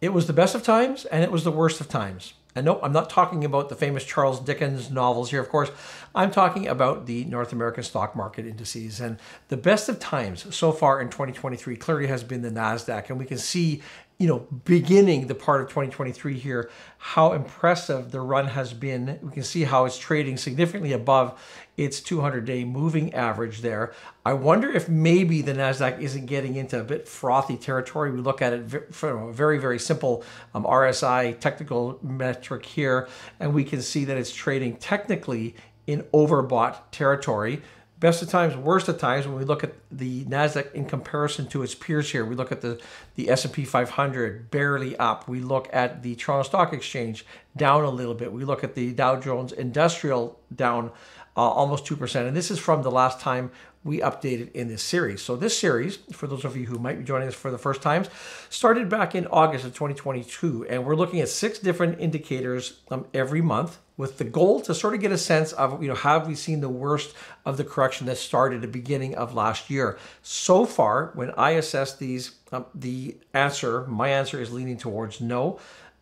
It was the best of times and it was the worst of times. And no, I'm not talking about the famous Charles Dickens novels here, of course. I'm talking about the North American stock market indices. And the best of times so far in 2023 clearly has been the NASDAQ. And we can see you know, beginning the part of 2023 here, how impressive the run has been. We can see how it's trading significantly above its 200 day moving average there. I wonder if maybe the NASDAQ isn't getting into a bit frothy territory. We look at it from a very, very simple um, RSI technical metric here, and we can see that it's trading technically in overbought territory best of times, worst of times, when we look at the Nasdaq in comparison to its peers here, we look at the the S&P 500 barely up. We look at the Toronto Stock Exchange down a little bit. We look at the Dow Jones Industrial down uh, almost 2%. And this is from the last time we updated in this series. So this series, for those of you who might be joining us for the first time, started back in August of 2022. And we're looking at six different indicators um, every month with the goal to sort of get a sense of, you know, have we seen the worst of the correction that started at the beginning of last year? So far, when I assess these, um, the answer, my answer is leaning towards no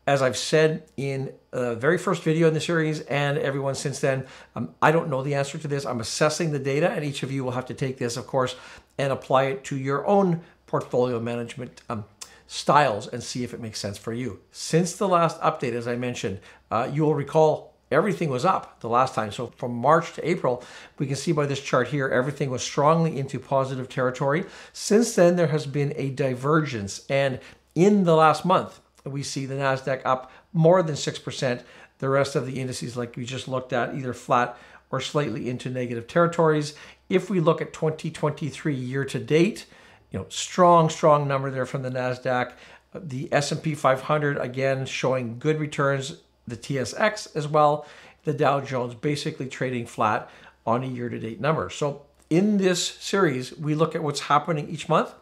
as I've said in the very first video in the series and everyone since then, um, I don't know the answer to this. I'm assessing the data, and each of you will have to take this, of course, and apply it to your own portfolio management um, styles and see if it makes sense for you. Since the last update, as I mentioned, uh, you will recall everything was up the last time. So from March to April, we can see by this chart here, everything was strongly into positive territory. Since then, there has been a divergence. And in the last month, we see the NASDAQ up more than 6%. The rest of the indices, like we just looked at, either flat or slightly into negative territories. If we look at 2023 year to date, you know, strong, strong number there from the NASDAQ. The S&P 500, again, showing good returns. The TSX as well. The Dow Jones basically trading flat on a year-to-date number. So in this series, we look at what's happening each month.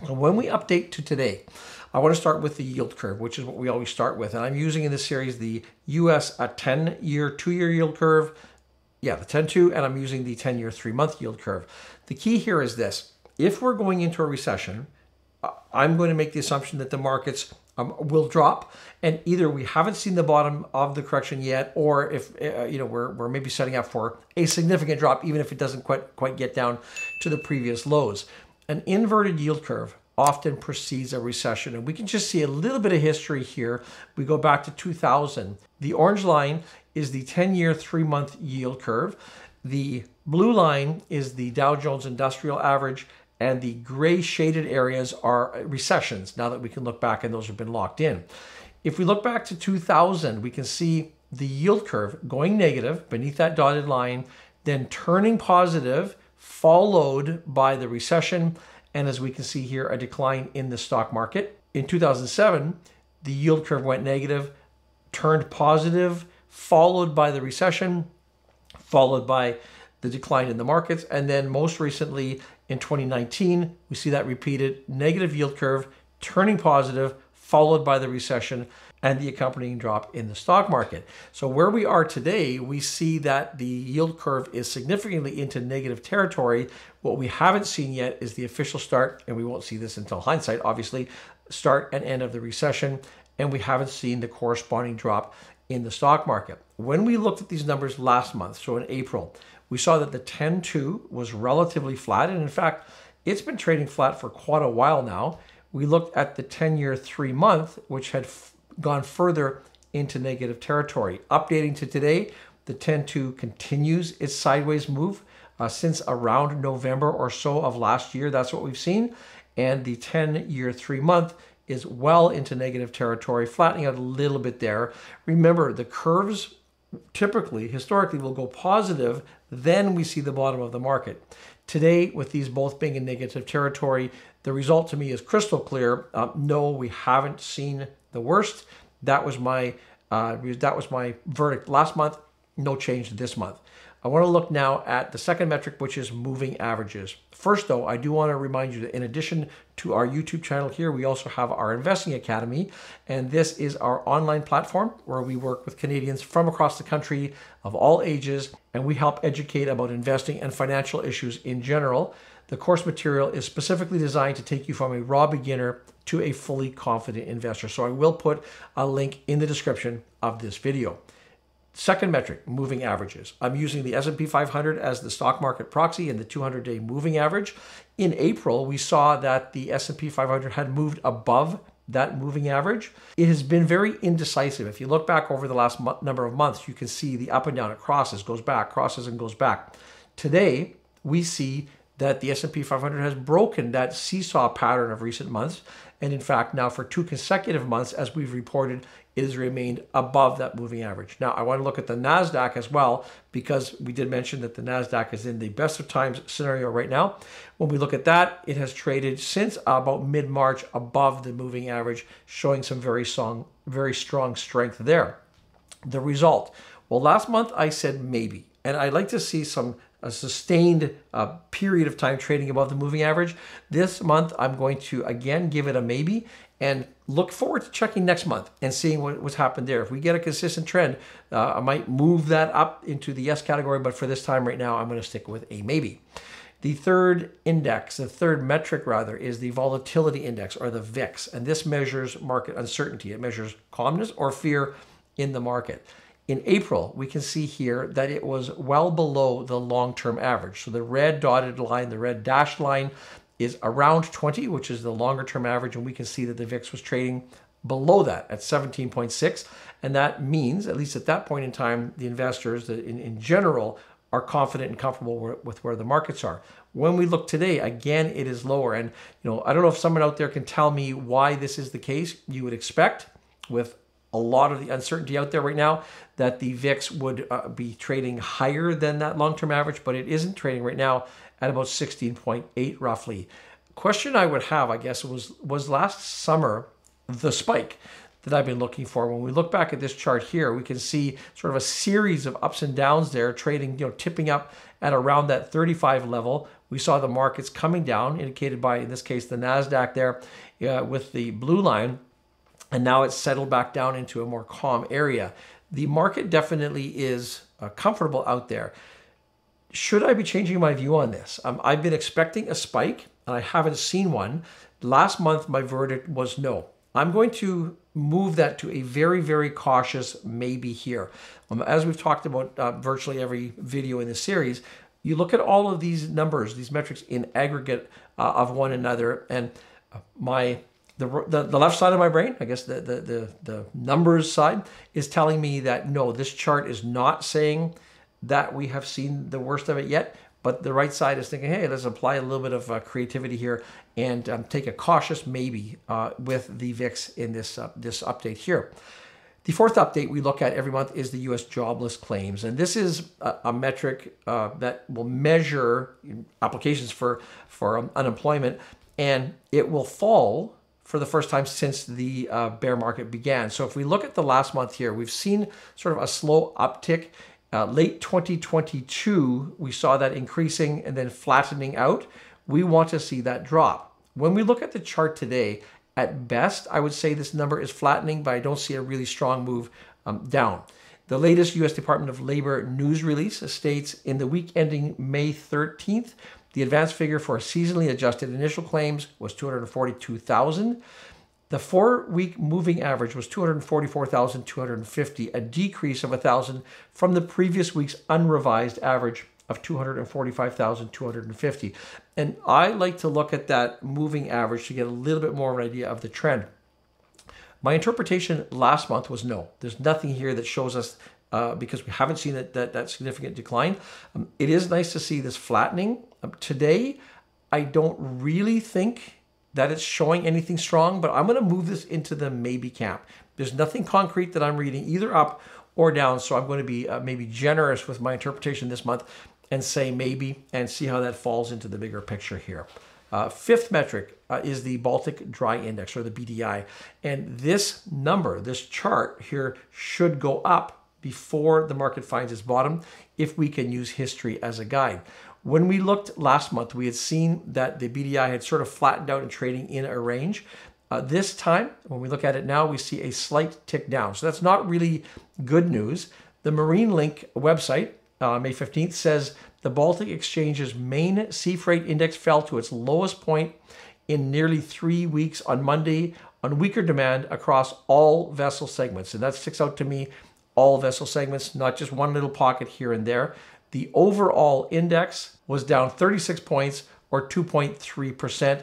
And when we update to today, I want to start with the yield curve, which is what we always start with. And I'm using in this series the US 10 year, two year yield curve. Yeah, the 10 2, and I'm using the 10 year, three month yield curve. The key here is this if we're going into a recession, I'm going to make the assumption that the markets um, will drop, and either we haven't seen the bottom of the correction yet, or if uh, you know we're, we're maybe setting up for a significant drop, even if it doesn't quite quite get down to the previous lows. An inverted yield curve often precedes a recession. And we can just see a little bit of history here. We go back to 2000. The orange line is the 10 year, three month yield curve. The blue line is the Dow Jones Industrial Average, and the gray shaded areas are recessions now that we can look back and those have been locked in. If we look back to 2000, we can see the yield curve going negative beneath that dotted line, then turning positive, followed by the recession and as we can see here, a decline in the stock market. In 2007, the yield curve went negative, turned positive, followed by the recession, followed by the decline in the markets. And then most recently in 2019, we see that repeated negative yield curve turning positive, followed by the recession and the accompanying drop in the stock market. So where we are today, we see that the yield curve is significantly into negative territory. What we haven't seen yet is the official start, and we won't see this until hindsight, obviously, start and end of the recession, and we haven't seen the corresponding drop in the stock market. When we looked at these numbers last month, so in April, we saw that the 10-2 was relatively flat, and in fact, it's been trading flat for quite a while now. We looked at the 10-year three-month, which had gone further into negative territory. Updating to today, the 10-2 continues its sideways move uh, since around November or so of last year. That's what we've seen. And the 10-year three-month is well into negative territory, flattening out a little bit there. Remember, the curves typically, historically, will go positive, then we see the bottom of the market. Today, with these both being in negative territory, the result to me is crystal clear. Uh, no, we haven't seen the worst. That was my uh, that was my verdict last month. No change this month. I want to look now at the second metric, which is moving averages. First, though, I do want to remind you that in addition to our YouTube channel here, we also have our Investing Academy. And this is our online platform where we work with Canadians from across the country of all ages, and we help educate about investing and financial issues in general. the course material is specifically designed to take you from a raw beginner to a fully confident investor. So I will put a link in the description of this video. Second metric, moving averages. I'm using the S&P 500 as the stock market proxy and the 200-day moving average. In April, we saw that the S&P 500 had moved above that moving average. It has been very indecisive. If you look back over the last number of months, you can see the up and down. It crosses, goes back, crosses and goes back. Today, we see that the S&P 500 has broken that seesaw pattern of recent months. And in fact, now for two consecutive months, as we've reported, it has remained above that moving average. Now, I want to look at the NASDAQ as well, because we did mention that the NASDAQ is in the best of times scenario right now. When we look at that, it has traded since about mid-March above the moving average, showing some very strong, very strong strength there. The result, well, last month I said maybe, and I'd like to see some a sustained uh, period of time trading above the moving average. This month, I'm going to again give it a maybe and look forward to checking next month and seeing what, what's happened there. If we get a consistent trend, uh, I might move that up into the yes category, but for this time right now, I'm going to stick with a maybe. The third index, the third metric rather, is the volatility index or the VIX, and this measures market uncertainty. It measures calmness or fear in the market. In April, we can see here that it was well below the long-term average. So the red dotted line, the red dashed line is around 20, which is the longer term average. And we can see that the VIX was trading below that at 17.6. And that means, at least at that point in time, the investors in, in general are confident and comfortable with where the markets are. When we look today, again, it is lower. And, you know, I don't know if someone out there can tell me why this is the case. You would expect with a lot of the uncertainty out there right now that the VIX would uh, be trading higher than that long-term average, but it isn't trading right now at about 16.8 roughly. Question I would have, I guess, was was last summer the spike that I've been looking for. When we look back at this chart here, we can see sort of a series of ups and downs there, trading, you know, tipping up at around that 35 level. We saw the markets coming down, indicated by, in this case, the NASDAQ there uh, with the blue line and now it's settled back down into a more calm area. The market definitely is uh, comfortable out there. Should I be changing my view on this? Um, I've been expecting a spike and I haven't seen one. Last month, my verdict was no. I'm going to move that to a very, very cautious maybe here. Um, as we've talked about uh, virtually every video in this series, you look at all of these numbers, these metrics in aggregate uh, of one another, and uh, my the, the, the left side of my brain, I guess the, the, the, the numbers side, is telling me that no, this chart is not saying that we have seen the worst of it yet. But the right side is thinking, hey, let's apply a little bit of uh, creativity here and um, take a cautious maybe uh, with the VIX in this, uh, this update here. The fourth update we look at every month is the U.S. jobless claims. And this is a, a metric uh, that will measure applications for, for um, unemployment. And it will fall for the first time since the uh, bear market began. So if we look at the last month here, we've seen sort of a slow uptick. Uh, late 2022, we saw that increasing and then flattening out. We want to see that drop. When we look at the chart today, at best, I would say this number is flattening, but I don't see a really strong move um, down. The latest U.S. Department of Labor news release states in the week ending May 13th, the advance figure for seasonally adjusted initial claims was 242,000. The four-week moving average was 244,250, a decrease of 1,000 from the previous week's unrevised average of 245,250. And I like to look at that moving average to get a little bit more of an idea of the trend. My interpretation last month was no. There's nothing here that shows us uh, because we haven't seen that, that, that significant decline. Um, it is nice to see this flattening. Um, today, I don't really think that it's showing anything strong, but I'm going to move this into the maybe camp. There's nothing concrete that I'm reading either up or down, so I'm going to be uh, maybe generous with my interpretation this month and say maybe and see how that falls into the bigger picture here. Uh, fifth metric uh, is the Baltic Dry Index or the BDI. And this number, this chart here should go up before the market finds its bottom if we can use history as a guide. When we looked last month, we had seen that the BDI had sort of flattened out and trading in a range. Uh, this time, when we look at it now, we see a slight tick down. So that's not really good news. The Marine Link website, uh, May 15th, says the Baltic Exchange's main sea freight index fell to its lowest point in nearly three weeks on Monday on weaker demand across all vessel segments. And that sticks out to me all vessel segments, not just one little pocket here and there. The overall index was down 36 points or 2.3%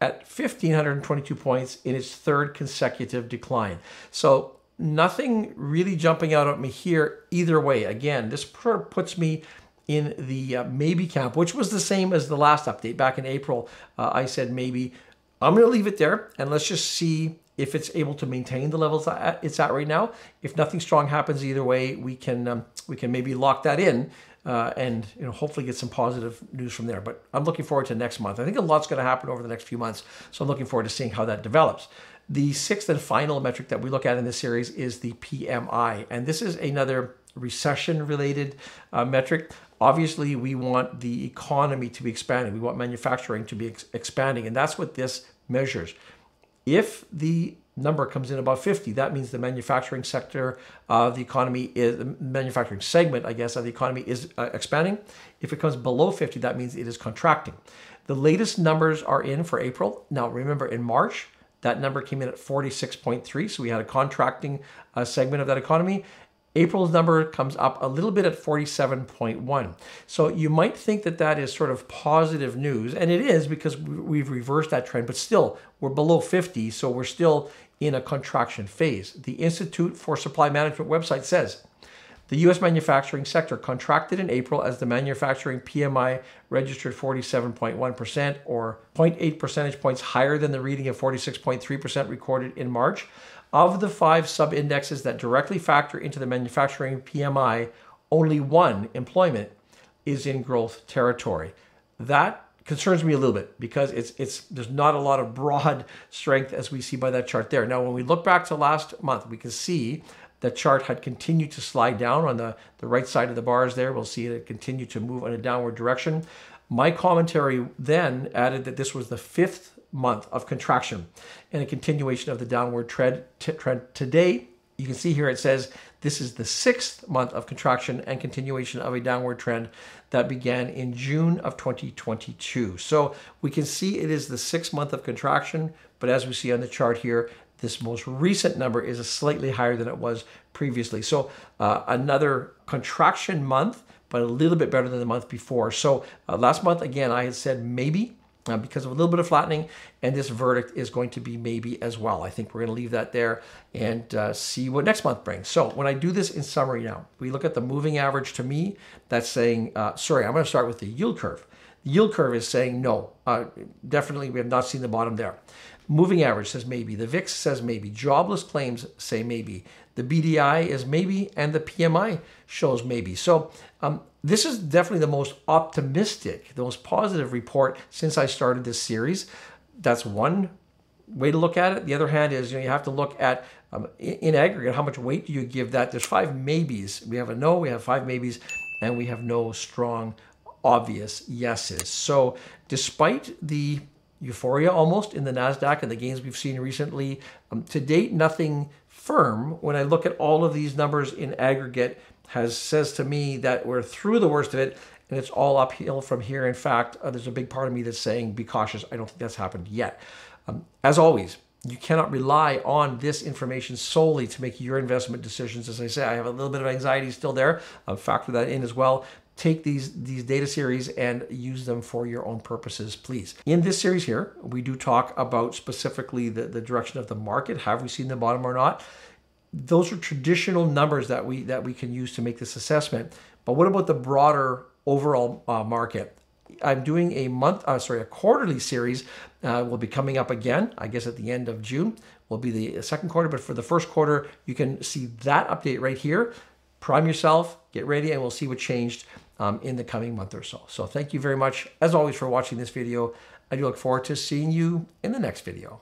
at 1,522 points in its third consecutive decline. So nothing really jumping out at me here either way. Again, this puts me in the uh, maybe camp, which was the same as the last update back in April. Uh, I said maybe. I'm going to leave it there and let's just see if it's able to maintain the levels that it's at right now. If nothing strong happens either way, we can um, we can maybe lock that in uh, and you know hopefully get some positive news from there. But I'm looking forward to next month. I think a lot's going to happen over the next few months, so I'm looking forward to seeing how that develops. The sixth and final metric that we look at in this series is the PMI, and this is another recession-related uh, metric. Obviously, we want the economy to be expanding. We want manufacturing to be ex expanding, and that's what this measures. If the number comes in about 50, that means the manufacturing sector of the economy is the manufacturing segment, I guess, of the economy is uh, expanding. If it comes below 50, that means it is contracting. The latest numbers are in for April. Now, remember, in March, that number came in at 46.3, so we had a contracting uh, segment of that economy. April's number comes up a little bit at 47.1. So you might think that that is sort of positive news, and it is because we've reversed that trend, but still we're below 50, so we're still in a contraction phase. The Institute for Supply Management website says the US manufacturing sector contracted in April as the manufacturing PMI registered 47.1% or 0.8 percentage points higher than the reading of 46.3% recorded in March. Of the five sub-indexes that directly factor into the manufacturing PMI, only one, employment, is in growth territory. That concerns me a little bit because it's it's there's not a lot of broad strength as we see by that chart there. Now, when we look back to last month, we can see the chart had continued to slide down on the, the right side of the bars there. We'll see it continue to move in a downward direction. My commentary then added that this was the fifth month of contraction and a continuation of the downward trend. trend. Today, you can see here it says this is the sixth month of contraction and continuation of a downward trend that began in June of 2022. So we can see it is the sixth month of contraction, but as we see on the chart here, this most recent number is slightly higher than it was previously. So uh, another contraction month, but a little bit better than the month before. So uh, last month, again, I had said maybe uh, because of a little bit of flattening, and this verdict is going to be maybe as well. I think we're going to leave that there and uh, see what next month brings. So when I do this in summary now, we look at the moving average to me, that's saying, uh, sorry, I'm going to start with the yield curve. The yield curve is saying no, uh, definitely we have not seen the bottom there. Moving average says maybe. The VIX says maybe. Jobless claims say maybe. The BDI is maybe, and the PMI shows maybe. So um, this is definitely the most optimistic, the most positive report since I started this series. That's one way to look at it. The other hand is you know you have to look at um, in, aggregate how much weight do you give that. There's five maybes. We have a no, we have five maybes, and we have no strong obvious yeses. So despite the euphoria almost in the NASDAQ and the gains we've seen recently, um, to date, nothing firm. When I look at all of these numbers in aggregate, has says to me that we're through the worst of it and it's all uphill from here. In fact, uh, there's a big part of me that's saying be cautious. I don't think that's happened yet. Um, as always, you cannot rely on this information solely to make your investment decisions. As I say, I have a little bit of anxiety still there. I'll factor that in as well. Take these, these data series and use them for your own purposes, please. In this series here, we do talk about specifically the, the direction of the market. Have we seen the bottom or not? Those are traditional numbers that we that we can use to make this assessment. But what about the broader overall uh, market? I'm doing a month, uh, sorry, a quarterly series. Uh, will be coming up again. I guess at the end of June will be the second quarter. But for the first quarter, you can see that update right here. Prime yourself, get ready, and we'll see what changed um, in the coming month or so. So thank you very much, as always, for watching this video. I do look forward to seeing you in the next video.